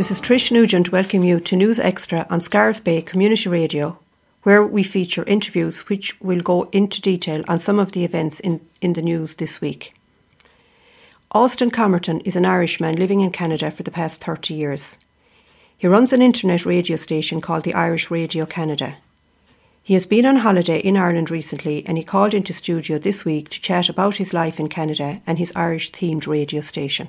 This is Trish Nugent welcoming you to News Extra on Scariff Bay Community Radio, where we feature interviews which will go into detail on some of the events in, in the news this week. Austin Comerton is an Irishman living in Canada for the past 30 years. He runs an internet radio station called the Irish Radio Canada. He has been on holiday in Ireland recently and he called into studio this week to chat about his life in Canada and his Irish themed radio station.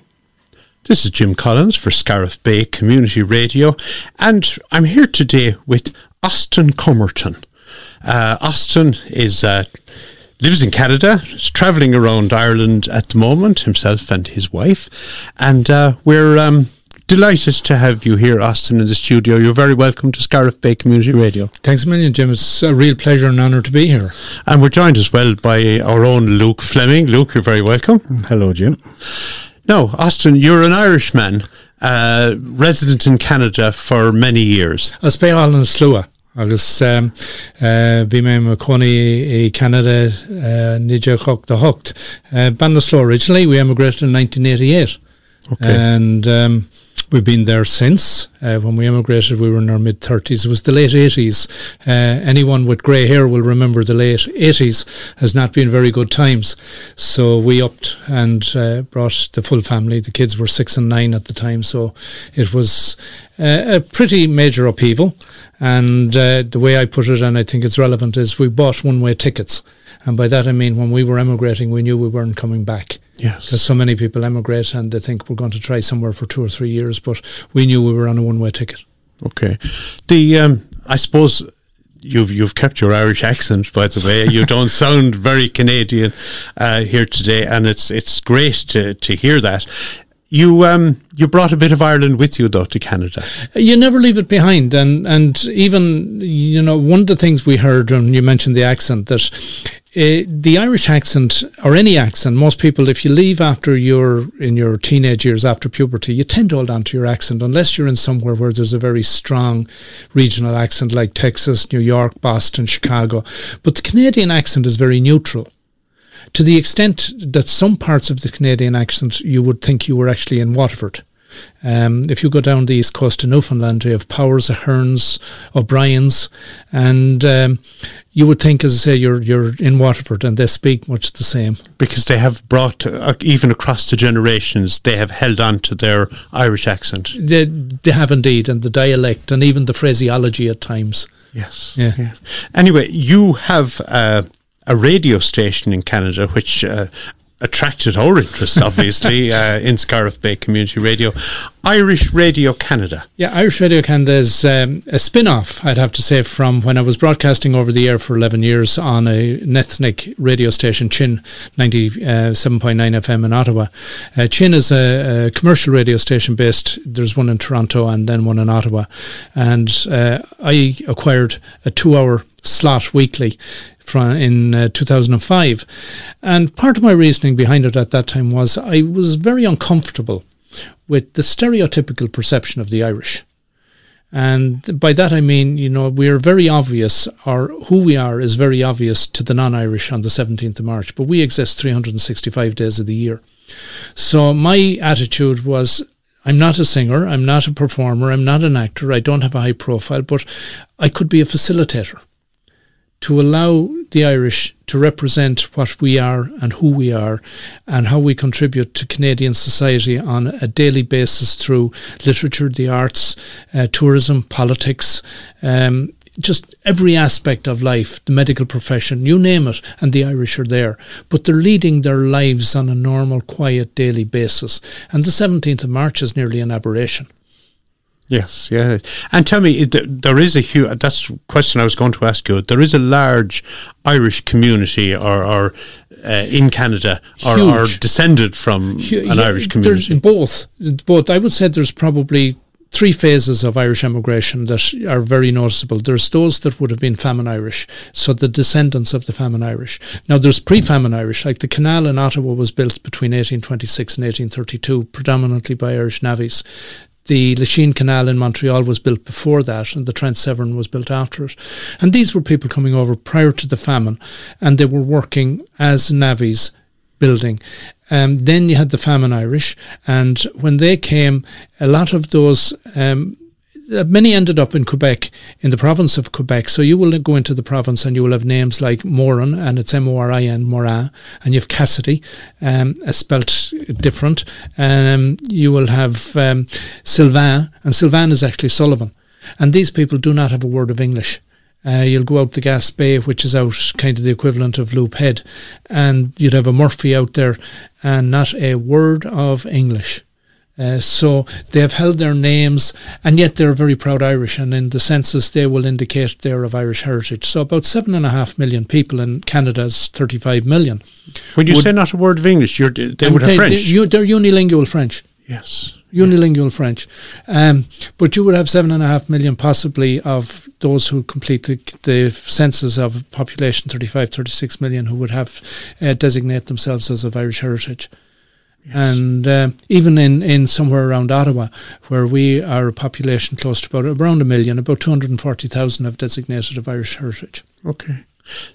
This is Jim Collins for Scariff Bay Community Radio, and I'm here today with Austin Comerton. Uh, Austin is uh, lives in Canada, is travelling around Ireland at the moment, himself and his wife, and uh, we're um, delighted to have you here, Austin, in the studio. You're very welcome to Scariff Bay Community Radio. Thanks a million, Jim. It's a real pleasure and honour to be here. And we're joined as well by our own Luke Fleming. Luke, you're very welcome. Hello, Jim. Now, Austin, you're an Irishman, uh, resident in Canada for many years. I spé all an slua. agus um, uh, bhí mé mar conaí i Canada uh, níidir chocht the hocht. Uh, Ban originally, we emigrated in 1988. Okay. And um, We've been there since. Uh, when we emigrated, we were in our mid 30s. It was the late 80s. Uh, anyone with grey hair will remember the late 80s has not been very good times. So we upped and uh, brought the full family. The kids were six and nine at the time. So it was uh, a pretty major upheaval. And uh, the way I put it, and I think it's relevant, is we bought one way tickets. And by that I mean when we were emigrating, we knew we weren't coming back. Yes. Because so many people emigrate and they think we're going to try somewhere for two or three years, but we knew we were on a one way ticket. Okay. The um, I suppose you've you've kept your Irish accent, by the way. You don't sound very Canadian uh, here today, and it's it's great to to hear that. You um you brought a bit of Ireland with you though to Canada. You never leave it behind, and and even you know one of the things we heard when you mentioned the accent that uh, the Irish accent or any accent, most people, if you leave after your in your teenage years after puberty, you tend to hold on to your accent unless you're in somewhere where there's a very strong regional accent like Texas, New York, Boston, Chicago. But the Canadian accent is very neutral to the extent that some parts of the Canadian accent you would think you were actually in Waterford. Um, if you go down the east coast to Newfoundland, you have Powers, Aherns, O'Brien's, and um, you would think, as I say, you're you're in Waterford, and they speak much the same because they have brought uh, even across the generations, they have held on to their Irish accent. They they have indeed, and the dialect, and even the phraseology at times. Yes. Yeah. yeah. Anyway, you have. Uh, a radio station in Canada, which uh, attracted our interest, obviously, uh, in Scariff Bay Community Radio. Irish Radio Canada. Yeah, Irish Radio Canada is um, a spin off, I'd have to say, from when I was broadcasting over the air for 11 years on a ethnic radio station, Chin 97.9 FM in Ottawa. Uh, Chin is a, a, commercial radio station based, there's one in Toronto and then one in Ottawa. And uh, I acquired a two hour slot weekly from in uh, 2005. And part of my reasoning behind it at that time was I was very uncomfortable with the stereotypical perception of the Irish. And by that I mean, you know, we are very obvious, or who we are is very obvious to the non Irish on the 17th of March, but we exist 365 days of the year. So my attitude was I'm not a singer, I'm not a performer, I'm not an actor, I don't have a high profile, but I could be a facilitator to allow the Irish to represent what we are and who we are and how we contribute to Canadian society on a daily basis through literature, the arts, uh, tourism, politics. Um, just every aspect of life, the medical profession, you name it, and the Irish are there. But they're leading their lives on a normal, quiet, daily basis. And the 17th of March is nearly an aberration. Yes, yeah. And tell me, there is a huge, that's a question I was going to ask you. There is a large Irish community or, or uh, in Canada or, or, descended from an yeah, Irish community? There's both. Both. I would say there's probably three phases of Irish emigration that are very noticeable. There's those that would have been famine Irish, so the descendants of the famine Irish. Now there's pre-famine Irish, like the canal in Ottawa was built between 1826 and 1832, predominantly by Irish navvies. The Lachine Canal in Montreal was built before that, and the Trent Severn was built after it. And these were people coming over prior to the famine, and they were working as navvies building. Um, then you had the famine Irish, and when they came, a lot of those um, many ended up in Quebec, in the province of Quebec. So you will go into the province and you will have names like Moran, and it's M O R I N, Morin, and you have Cassidy, um, spelt different. Um, you will have um, Sylvain, and Sylvain is actually Sullivan. And these people do not have a word of English. Uh, you'll go out the Gaspé, which is out kind of the equivalent of Loop Head, and you'd have a Murphy out there, and not a word of English. Uh, so they have held their names, and yet they're very proud Irish, and in the census they will indicate they're of Irish heritage. So about seven and a half million people in Canada's 35 million. When you would, say not a word of English, they would have French. They, they're unilingual French. Yes. Unilingual yeah. French. Um, but you would have seven and a half million possibly of those who complete the, the census of population 35, 36 million who would have uh, designate themselves as of Irish heritage. Yes. And uh, even in, in somewhere around Ottawa, where we are a population close to about around a million, about 240,000 have designated of Irish heritage. Okay.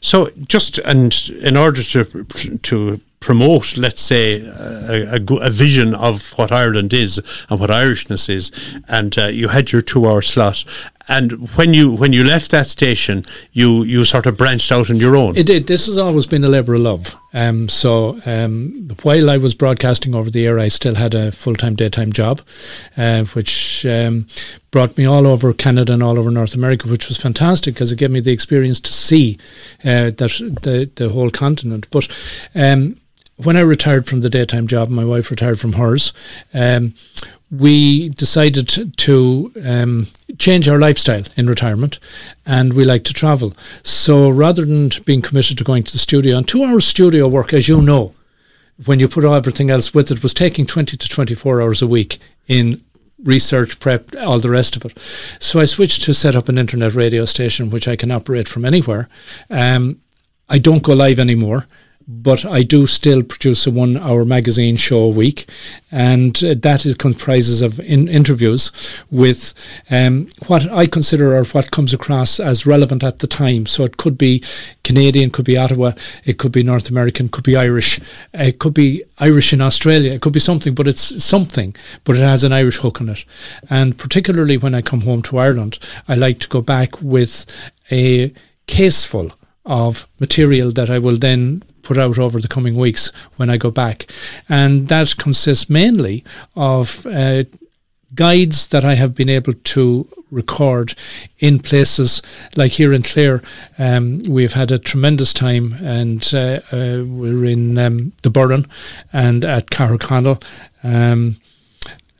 So just and in order to to promote, let's say, a, a, a, vision of what Ireland is and what Irishness is, and uh, you had your two-hour slot, and when you when you left that station, you you sort of branched out on your own. It did. This has always been a labour of love. Um, so um, while I was broadcasting over the air, I still had a full time daytime job, uh, which um, brought me all over Canada and all over North America, which was fantastic because it gave me the experience to see uh, that the the whole continent. But um, when I retired from the daytime job, my wife retired from hers. Um, we decided to um, change our lifestyle in retirement and we like to travel. So rather than being committed to going to the studio, and two hours studio work, as you know, when you put everything else with it, was taking 20 to 24 hours a week in research, prep, all the rest of it. So I switched to set up an internet radio station which I can operate from anywhere. Um, I don't go live anymore but I do still produce a one hour magazine show a week, and uh, that is comprises of in interviews with um, what I consider or what comes across as relevant at the time. So it could be Canadian, could be Ottawa, it could be North American, could be Irish, it could be Irish in Australia, it could be something, but it's something, but it has an Irish hook on it. And particularly when I come home to Ireland, I like to go back with a caseful of material that I will then put out over the coming weeks when I go back. And that consists mainly of uh, guides that I have been able to record in places like here in Clare. Um, we've had a tremendous time, and uh, uh, we're in um, the Burren and at Caherconnell. Um,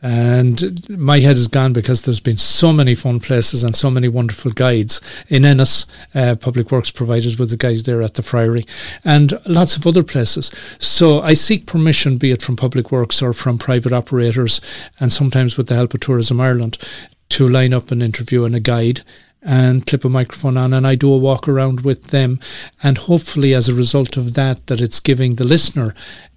and my head is gone because there's been so many fun places and so many wonderful guides in Ennis. Uh, Public Works provided with the guides there at the Friary, and lots of other places. So I seek permission, be it from Public Works or from private operators, and sometimes with the help of Tourism Ireland, to line up an interview and a guide and clip a microphone on and I do a walk around with them and hopefully as a result of that that it's giving the listener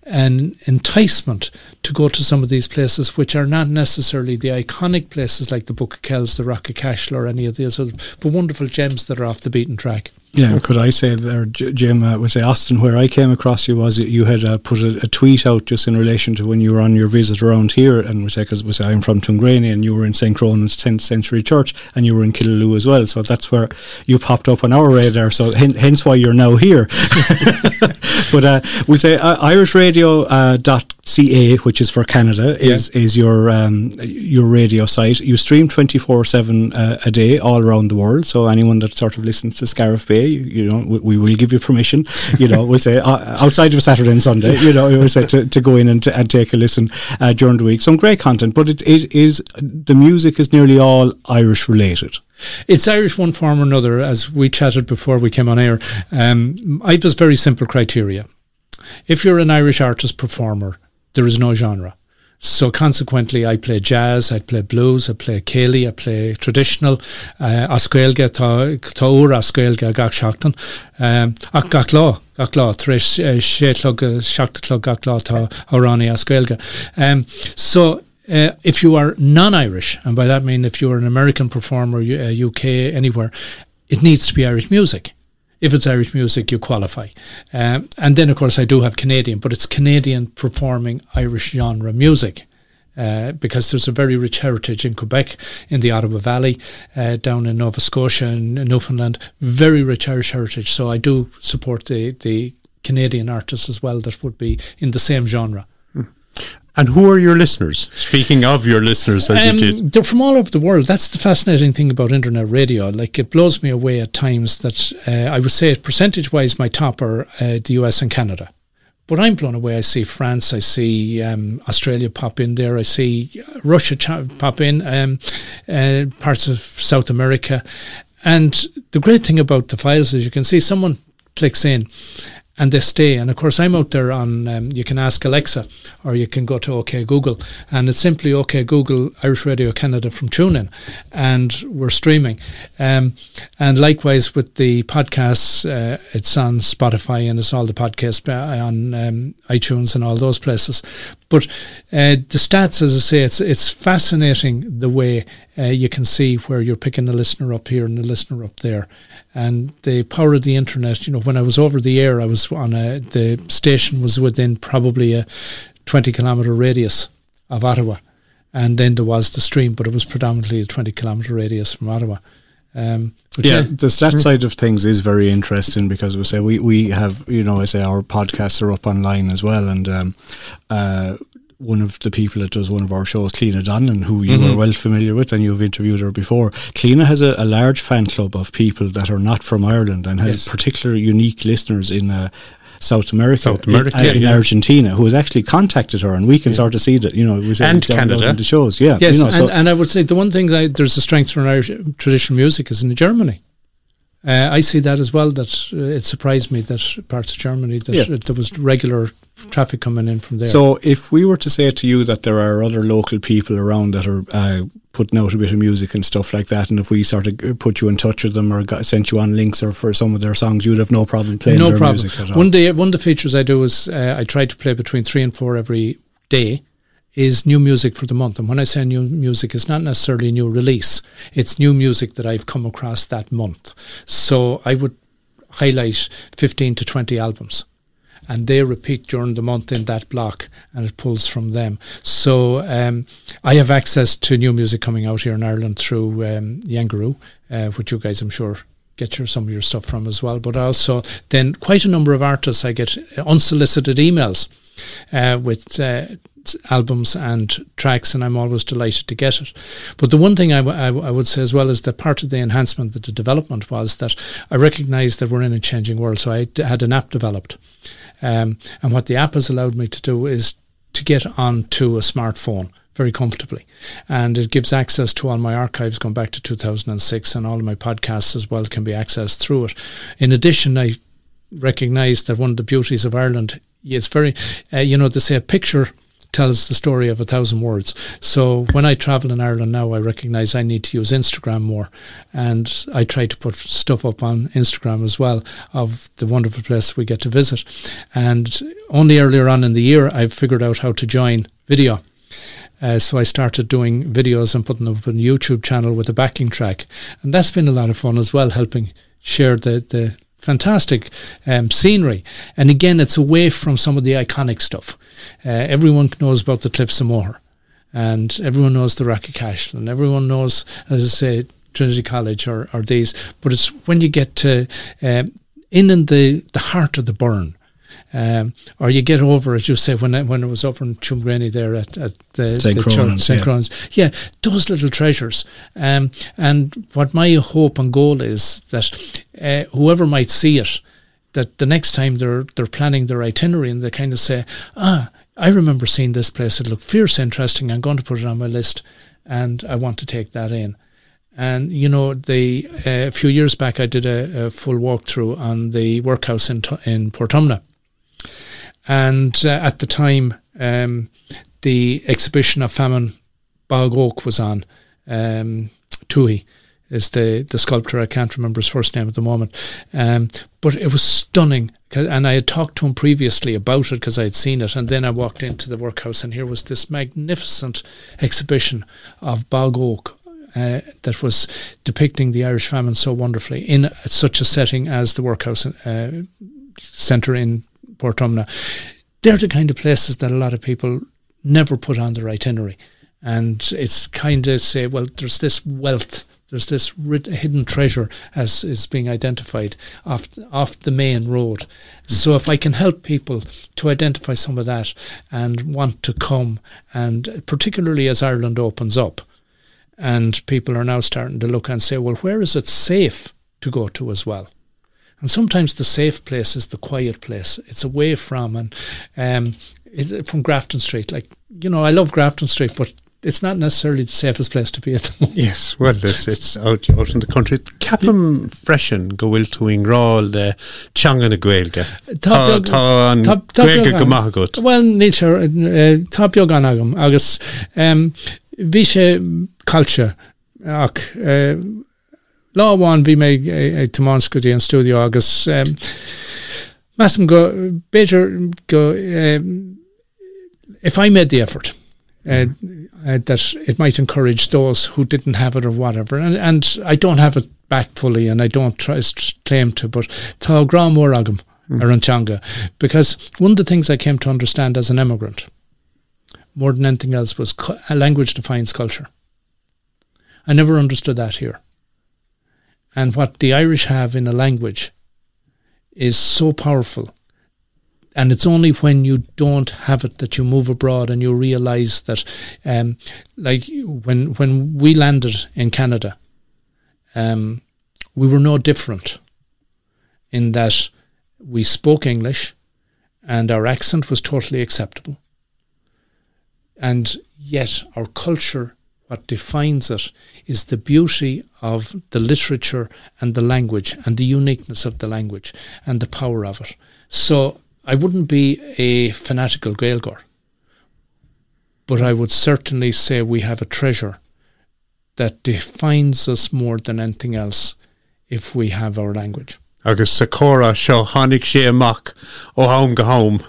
an enticement to go to some of these places, which are not necessarily the iconic places like the Book of Kells, the Rock of Cashel, or any of these other, but wonderful gems that are off the beaten track. Yeah, could I say there, Jim, uh, would say, Austin, where I came across you was you had uh, put a, a, tweet out just in relation to when you were on your visit around here, and we say, because we say, I'm from Tuamgraney, and you were in St. Cronan's 10th century church, and you were in Killaloe as well, so that's where you popped up on our radar, so hen- hence why you're now here. but uh, we'll say uh, Irish Radio uh, ca, which is for Canada, is yeah. is your um, your radio site. You stream twenty four seven uh, a day all around the world. So anyone that sort of listens to Scariff Bay, you, you know, we, we, will give you permission. You know, we'll say uh, outside of Saturday and Sunday, you know, we'll say to, to go in and, to, and take a listen uh, during the week. Some great content, but it, it is the music is nearly all Irish related. It's Irish one form or another, as we chatted before we came on air. Um, I have a very simple criteria. If you're an Irish artist performer, there is no genre. So consequently, I play jazz, I play blues, I play céilí, I play traditional. Uh, tá gach seachtain. Um, ach gach lá, gach lá, uh, uh, gach lá tá. Um, so uh, if you are non-Irish, and by that mean if you're an American performer, uh, UK, anywhere, it needs to be Irish music if it's Irish music, you qualify. Um, and then, of course, I do have Canadian, but it's Canadian performing Irish genre music. Uh, because there's a very rich heritage in Quebec, in the Ottawa Valley, uh, down in Nova Scotia and Newfoundland, very rich Irish heritage. So I do support the, the Canadian artists as well that would be in the same genre. And who are your listeners? Speaking of your listeners, as um, you did, they're from all over the world. That's the fascinating thing about internet radio. Like it blows me away at times that uh, I would say percentage-wise, my top are uh, the US and Canada. But I'm blown away. I see France, I see um, Australia pop in there, I see Russia pop in, um, uh, parts of South America. And the great thing about the files is you can see someone clicks in and they stay. And of course, I'm out there on, um, you can ask Alexa or you can go to OK Google, and it's simply OK Google Irish Radio Canada from TuneIn, and we're streaming. Um, and likewise with the podcasts, uh, it's on Spotify and it's all the podcasts on um, iTunes and all those places. But uh, the stats, as I say, it's it's fascinating the way uh, you can see where you're picking a listener up here and a listener up there and the power of the internet. You know, when I was over the air, I was on a the station was within probably a twenty kilometre radius of Ottawa, and then there was the stream, but it was predominantly a twenty kilometre radius from Ottawa. Um, yeah, yeah, the stat side of things is very interesting because we say we, we have you know I say our podcasts are up online as well, and um, uh, one of the people that does one of our shows, Cliona Donlan, who you mm-hmm. are well familiar with and you've interviewed her before. Cliona has a, a, large fan club of people that are not from Ireland and has yes. particular unique listeners in uh, South America, South America in, yeah, in yeah. Argentina, who has actually contacted her, and we can yeah. sort of see that you know was and Canada the shows, yeah, yes, you know, and, so and, I would say the one thing that there's a strength for Irish traditional music is in Germany. Uh, I see that as well. That uh, it surprised me that parts of Germany that yeah. there was regular traffic coming in from there. So, if we were to say to you that there are other local people around that are uh, putting out a bit of music and stuff like that, and if we sort of put you in touch with them or got, sent you on links or for some of their songs, you'd have no problem playing no their problem. music at all. One day, one of the features I do is uh, I try to play between three and four every day is new music for the month. And when I say new music, it's not necessarily new release. It's new music that I've come across that month. So I would highlight 15 to 20 albums and they repeat during the month in that block and it pulls from them. So um, I have access to new music coming out here in Ireland through um, Yangaroo, uh, which you guys I'm sure get your some of your stuff from as well. But also then quite a number of artists I get unsolicited emails uh, with uh, albums and tracks, and I'm always delighted to get it. But the one thing I, w- I, w- I would say as well is that part of the enhancement, that the development was that I recognised that we're in a changing world. So I d- had an app developed, um, and what the app has allowed me to do is to get onto a smartphone very comfortably. And it gives access to all my archives going back to 2006 and all of my podcasts as well can be accessed through it. In addition, I recognise that one of the beauties of Ireland, is very, uh, you know, they say a picture tells the story of a thousand words. So when I travel in Ireland now, I recognise I need to use Instagram more, and I try to put stuff up on Instagram as well of the wonderful place we get to visit. And only earlier on in the year, I figured out how to join video. Uh, so I started doing videos and putting up a YouTube channel with a backing track, and that's been a lot of fun as well, helping share the the fantastic um, scenery. And again, it's away from some of the iconic stuff. Uh, everyone knows about the Cliffs of Moher, and everyone knows the Rock of Cashel, and everyone knows, as I say, Trinity College or, or these. But it's when you get to um, in in the, the heart of the Burren, um, or you get over, as you say, when I, when I was over in Tuamgraney there at, at the, St. church, St. Yeah. yeah. those little treasures. Um, and what my hope and goal is that uh, whoever might see it, that the next time they're they're planning their itinerary and they kind of say, ah, I remember seeing this place. It looked fierce interesting. I'm going to put it on my list, and I want to take that in. And you know, the uh, a few years back, I did a, a full walkthrough on the workhouse in in Portumna, and uh, at the time, um, the exhibition of Famine Bog Oak was on. Um, Tuohy is the, the sculptor. I can't remember his first name at the moment. Um, but it was stunning. And I had talked to him previously about it because I had seen it. And then I walked into the workhouse, and here was this magnificent exhibition of bog oak uh, that was depicting the Irish famine so wonderfully in such a setting as the Workhouse uh, Centre in Portumna. They're the kind of places that a lot of people never put on their itinerary. And it's kind of say, well, there's this wealth there's this hidden treasure as is being identified off off the main road. So if I can help people to identify some of that and want to come, and particularly as Ireland opens up, and people are now starting to look and say, well, where is it safe to go to as well? And sometimes the safe place is the quiet place. It's away from and um, from Grafton Street. Like you know, I love Grafton Street, but it's not necessarily the safest place to be at the moment. Yes, well, it's, it's out, out in the country. Capam freshen go will to ingrál de changa na gaelge. Tá tá an gaelge go. Well, nature tá beag an agam agus um, bhí culture ach uh, láháin bhí mé ag Tomáscodí an studio agus um, Massam go Beiidir go um, if I made the effort uh, uh, that it might encourage those who didn't have it or whatever. And, and I don't have it back fully, and I don't try claim to, but tá gra mór agam mm. ar an because one of the things I came to understand as an immigrant, more than anything else, was a language defines culture. I never understood that here. And what the Irish have in a language is so powerful and it's only when you don't have it that you move abroad and you realize that um, like when when we landed in Canada um, we were no different in that we spoke English and our accent was totally acceptable. And yet our culture what defines it is the beauty of the literature and the language and the uniqueness of the language and the power of it. So I wouldn't be a fanatical Gaelgor, but I would certainly say we have a treasure that defines us more than anything else if we have our language. Agus seo hánig sé amach ó home go home.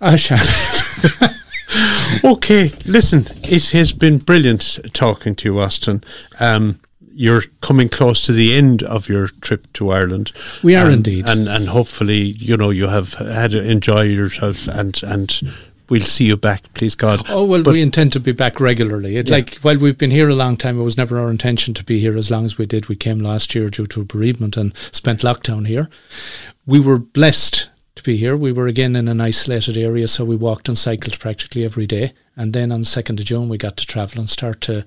okay, listen, it has been brilliant talking to you, Austin. Um, you're coming close to the end of your trip to Ireland. We are and, indeed, and and hopefully, you know, you have had to enjoy yourself, and and we'll see you back, please God. Oh well, but we intend to be back regularly. It, yeah. Like while we've been here a long time, it was never our intention to be here as long as we did. We came last year due to a bereavement and spent lockdown here. We were blessed to be here. We were again in an isolated area, so we walked and cycled practically every day. And then on the 2nd of June, we got to travel and start to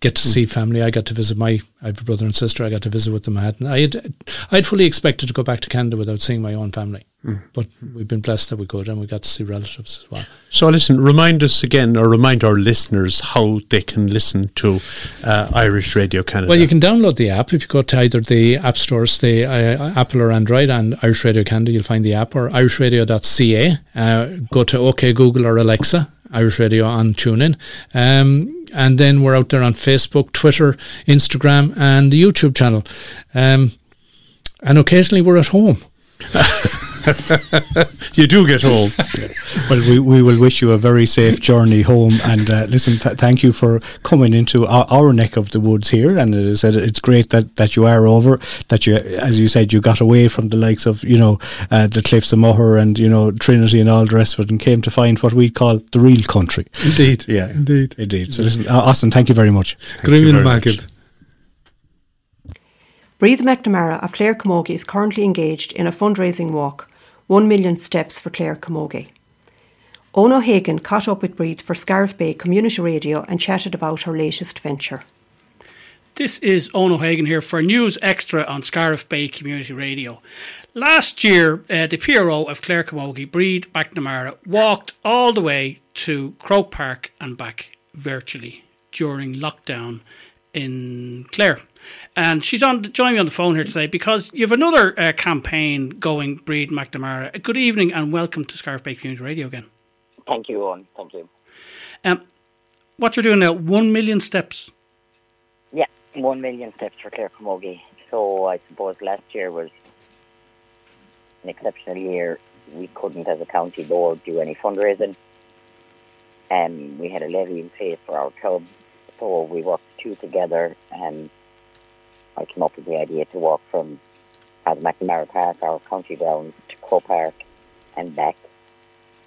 get to mm. see family. I got to visit my, I have a brother and sister. I got to visit with them. I had, I had, I had fully expected to go back to Canada without seeing my own family. Mm. But we've been blessed that we could and we got to see relatives as well. So listen, remind us again or remind our listeners how they can listen to uh, Irish Radio Canada. Well, you can download the app if you go to either the app stores, the uh, Apple or Android and Irish Radio Canada, you'll find the app or irishradio.ca. Uh, go to OK Google or Alexa Irish Radio on TuneIn. Um, and then we're out there on Facebook, Twitter, Instagram, and the YouTube channel. Um, and occasionally we're at home. you do get home. well, we, we will wish you a very safe journey home. And uh, listen, th- thank you for coming into our, our, neck of the woods here. And it said it's great that, that you are over. That you, as you said, you got away from the likes of you know uh, the Cliffs of Moher and you know Trinity and all the rest of it, and came to find what we call the real country. Indeed, yeah, indeed, indeed. So listen, Austin, thank you very much. Good evening, Magid. Breed McNamara of Clare Camogie is currently engaged in a fundraising walk, 1 million steps for Clare Camogie. Owen Hagan caught up with Breed for Scariff Bay Community Radio and chatted about her latest venture. This is Owen Hagan here for News Extra on Scariff Bay Community Radio. Last year, uh, the PRO of Clare Camogie, Breed McNamara, walked all the way to Croke Park and back virtually during lockdown in Clare. And she's on joining me on the phone here today because you have another uh, campaign going, Breed McNamara. Good evening and welcome to Scariff Bay Community Radio again. Thank you, Owen. Thank you. Um, what you're doing now, one million steps. Yeah, one million steps for Clare Camogie. So I suppose last year was an exceptional year. We couldn't, as a county board, do any fundraising. Um, we had a levy in place for our club, so we worked two together, and I came up with the idea to walk from at McNamara Park, our county grounds, to Croke Park and back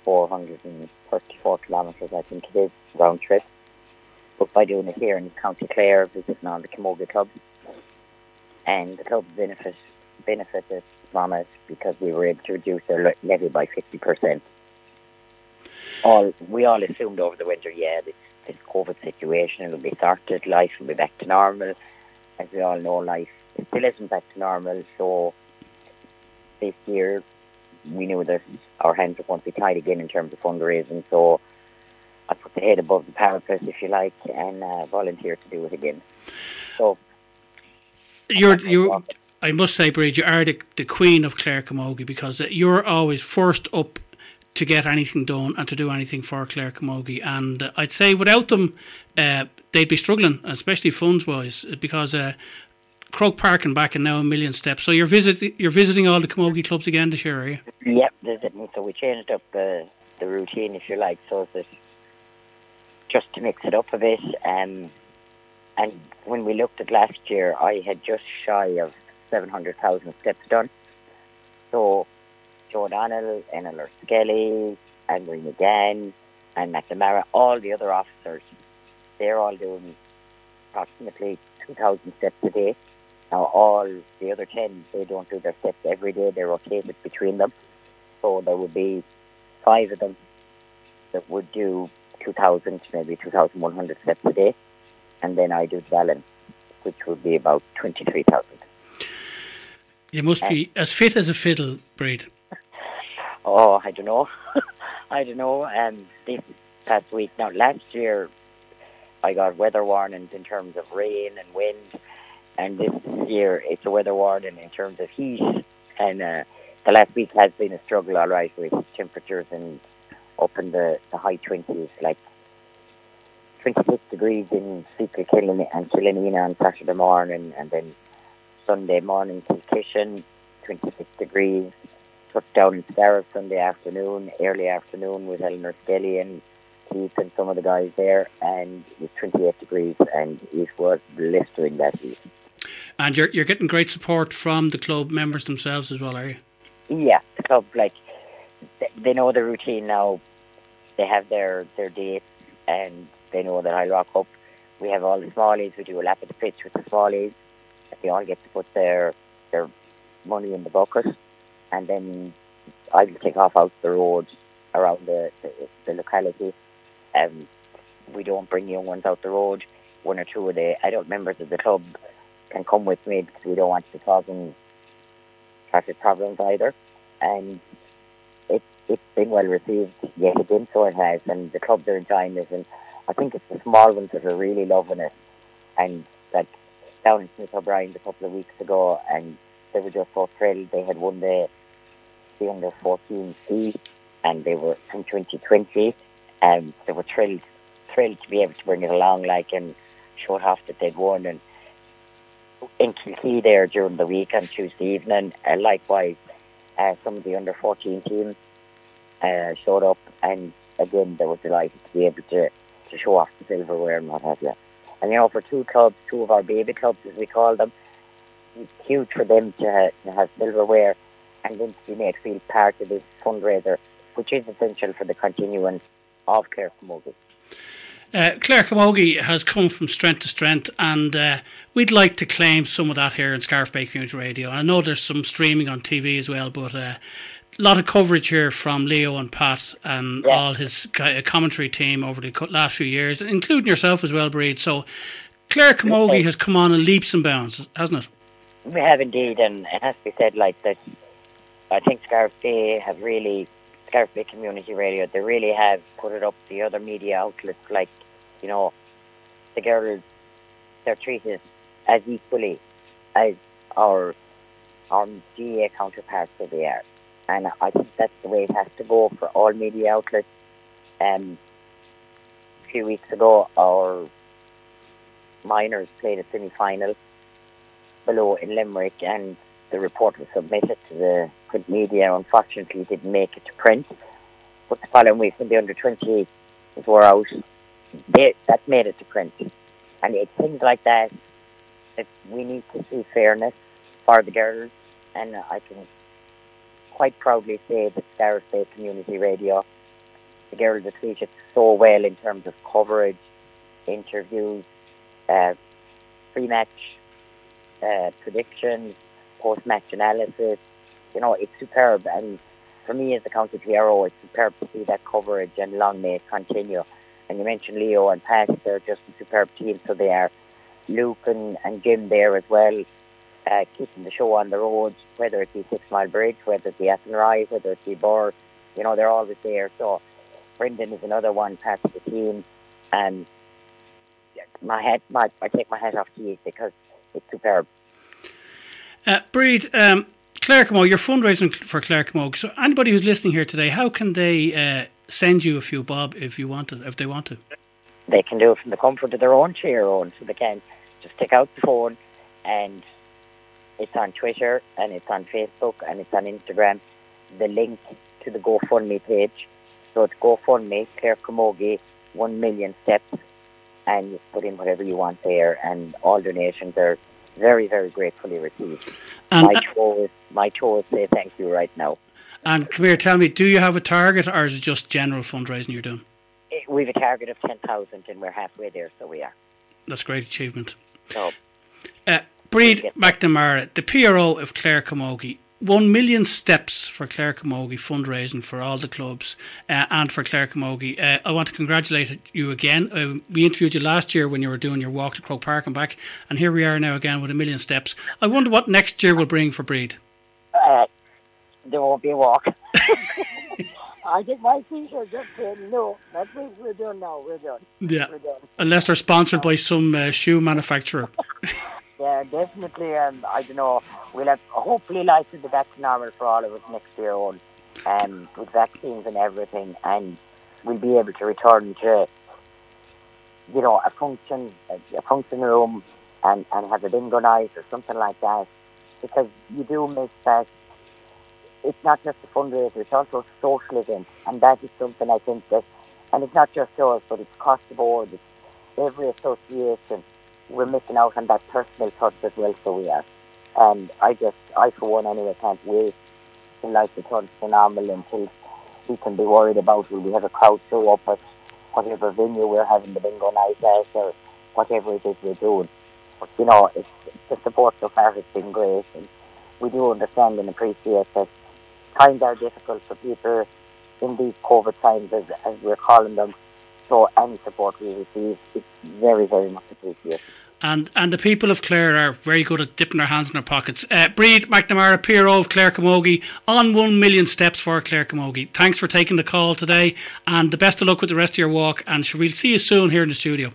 434 kilometres, I think it is, round trip. But by doing it here in County Clare, visiting on the Camogie Club, and the club benefit, benefited from it because we were able to reduce their levy by 50%. All, we all assumed over the winter, yeah, this, this COVID situation will be sorted, life will be back to normal. As we all know, life still isn't back to normal, so this year we knew that our hands were going to be tied again in terms of fundraising, so I put the head above the parapet, if you like, and uh, volunteered to do it again. So you're you. I must say, Bridge, you are the, the queen of Clare Camogie because you're always first up to get anything done and to do anything for Clare Camogie. And uh, I'd say without them, uh, they'd be struggling, especially funds wise, because uh, Croke Park and back and now a million steps. So you're visit you're visiting all the Camogie clubs again this year, are you? Yep, visiting. So we changed up the the routine, if you like, so that just to mix it up a bit. Um, and when we looked at last year, I had just shy of 700,000 steps done. So Joe Donnell, Enel Skelly, and Marie McGann, and McNamara, all the other officers, they're all doing approximately 2,000 steps a day. Now, all the other 10, they don't do their steps every day, they're rotated between them. So there would be five of them that would do 2,000, maybe 2,100 steps a day and then I do balance, which would be about 23,000. You must be as fit as a fiddle, Breed. Oh, I don't know. I don't know. And um, this past week, now last year, I got weather warnings in terms of rain and wind, and this year it's a weather warning in terms of heat. And uh, the last week has been a struggle, all right, with temperatures and up in the, the high 20s, like 26 degrees in Secret Killeen and Killanena on Saturday morning, and then Sunday morning Kilkishen, 26 degrees. Touchdown in Scariff Sunday afternoon, early afternoon with Eleanor Skelly and Keith and some of the guys there, and it was 28 degrees, and it was blistering that heat. And you're you're getting great support from the club members themselves as well, are you? Yeah, the club like they know the routine now. They have their their dates, and they know that I'll rock up. We have all the smallies. We do a lap of the pitch with the smallies. They all get to put their their money in the bucket, and then I will take off out the road around the, the, the locality. Um, we don't bring young ones out the road. One or two of the adult members of the club can come with me because we don't want to cause them traffic problems either. And it, it's been well received yet again, so it has, and the clubs are enjoying it. And I think it's the small ones that are really loving it. And like down in Smith O'Brien a couple of weeks ago, and they were just so thrilled. They had won the the under 14 C, and they were from 2020, and they were thrilled thrilled to be able to bring it along, like and show it off that they'd won. And in Kilkee there during the week on Tuesday evening, uh, likewise, uh, some of the under 14 teams uh, showed up, and again they were delighted to be able to to show off the silverware and what have you. And you know, for two clubs, two of our baby clubs as we call them, it's huge for them to, to have silverware and then to be made feel part of this fundraiser, which is essential for the continuance of Clare Camogie. Uh, Clare Camogie has come from strength to strength, and uh, we'd like to claim some of that here in Scariff Bay Community Radio. I know there's some streaming on TV as well, but uh, lot of coverage here from Leo and Pat and yeah. all his commentary team over the last few years, including yourself as well, Breed. So Clare Camogie has come on in leaps and bounds, hasn't it? We have indeed, and it has to be said like that. I think Scariff Bay have really, Scariff Community Radio, they really have put it up the other media outlets, like, you know, the girls, they're treated as equally as our, our GA counterparts that they are and I think that's the way it has to go for all media outlets. Um, a few weeks ago, our minors played a semi-final below in Limerick, and the report was submitted to the print media. Unfortunately, it didn't make it to print. But the following week, when the under 28s were out, they, that made it to print. And it's things like that that we need to see fairness for the girls. And I can quite proudly say that Scariff Bay Community Radio, the girls are treated so well in terms of coverage, interviews, uh, pre-match uh, predictions, post-match analysis. You know, it's superb. And for me as a county PRO, it's superb to see that coverage and long may it continue. And you mentioned Leo and Pat, they're just a superb team, so they are. Luke and, and Jim there as well, uh, keeping the show on the road, whether it be Six Mile Bridge, whether it be Athenry, whether it be Birr, you know, they're always there. So Brendan is another one part of the team. And my hat, my, I take my hat off to you because it's superb. Uh, Breed, um, Clare you're fundraising for Clare So anybody who's listening here today, how can they uh, send you a few bob if you want to, if they want to? They can do it from the comfort of their own chair own, so they can just take out the phone and it's on Twitter and it's on Facebook and it's on Instagram. The link to the GoFundMe page. So it's GoFundMe, Clare Camogie, one million steps, and you put in whatever you want there, and all donations are very, very gratefully received. And, my is my is say thank you right now. And come here, tell me, do you have a target or is it just general fundraising you're doing? Eh, We've a target of ten thousand, and we're halfway there, so we are. That's a great achievement. So Uh, Breed McNamara, the PRO of Clare Camogie. One million steps for Clare Camogie fundraising for all the clubs uh, and for Clare Camogie. Uh, I want to congratulate you again. Uh, we interviewed you last year when you were doing your walk to Croke Park and back, and here we are now again with a million steps. I wonder what next year will bring for Breed. uh, there won't be a walk. I think my t-shirt just said no. That's what we're done now. We're done. Yeah, We're done. unless they're sponsored by some uh, shoe manufacturer. Yeah, definitely. Um, I don't know. We'll have hopefully life will be back to normal for all of us next year on, um, with vaccines and everything, and we'll be able to return to, you know, a function, a, a function room, and and have a bingo night or something like that, because you do miss that. It's not just a fundraiser; it's also a social event, and that is something I think that, and it's not just us, but it's across the board. It's every association we're missing out on that personal touch as well, so we are. And I just, I for one anyway, can't wait till life to normal until we can be worried about will we have a crowd show up at whatever venue we're having the bingo night at or whatever it is we're doing. But, you know, it's, the support so far has been great and we do understand and appreciate that times are difficult for people in these COVID times as, as we're calling them. So any support we receive is very, very much appreciated. And and the people of Clare are very good at dipping their hands in their pockets. Uh, Breed McNamara, PRO of Clare Camogie, on one million steps for Clare Camogie. Thanks for taking the call today, and the best of luck with the rest of your walk. And we'll see you soon here in the studio.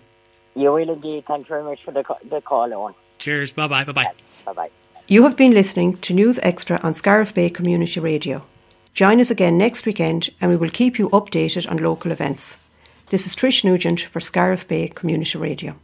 You will indeed. Thanks very much for the, the call on. Cheers. Bye bye. Bye bye. Bye bye. You have been listening to News Extra on Scariff Bay Community Radio. Join us again next weekend and we will keep you updated on local events. This is Trish Nugent for Scariff Bay Community Radio.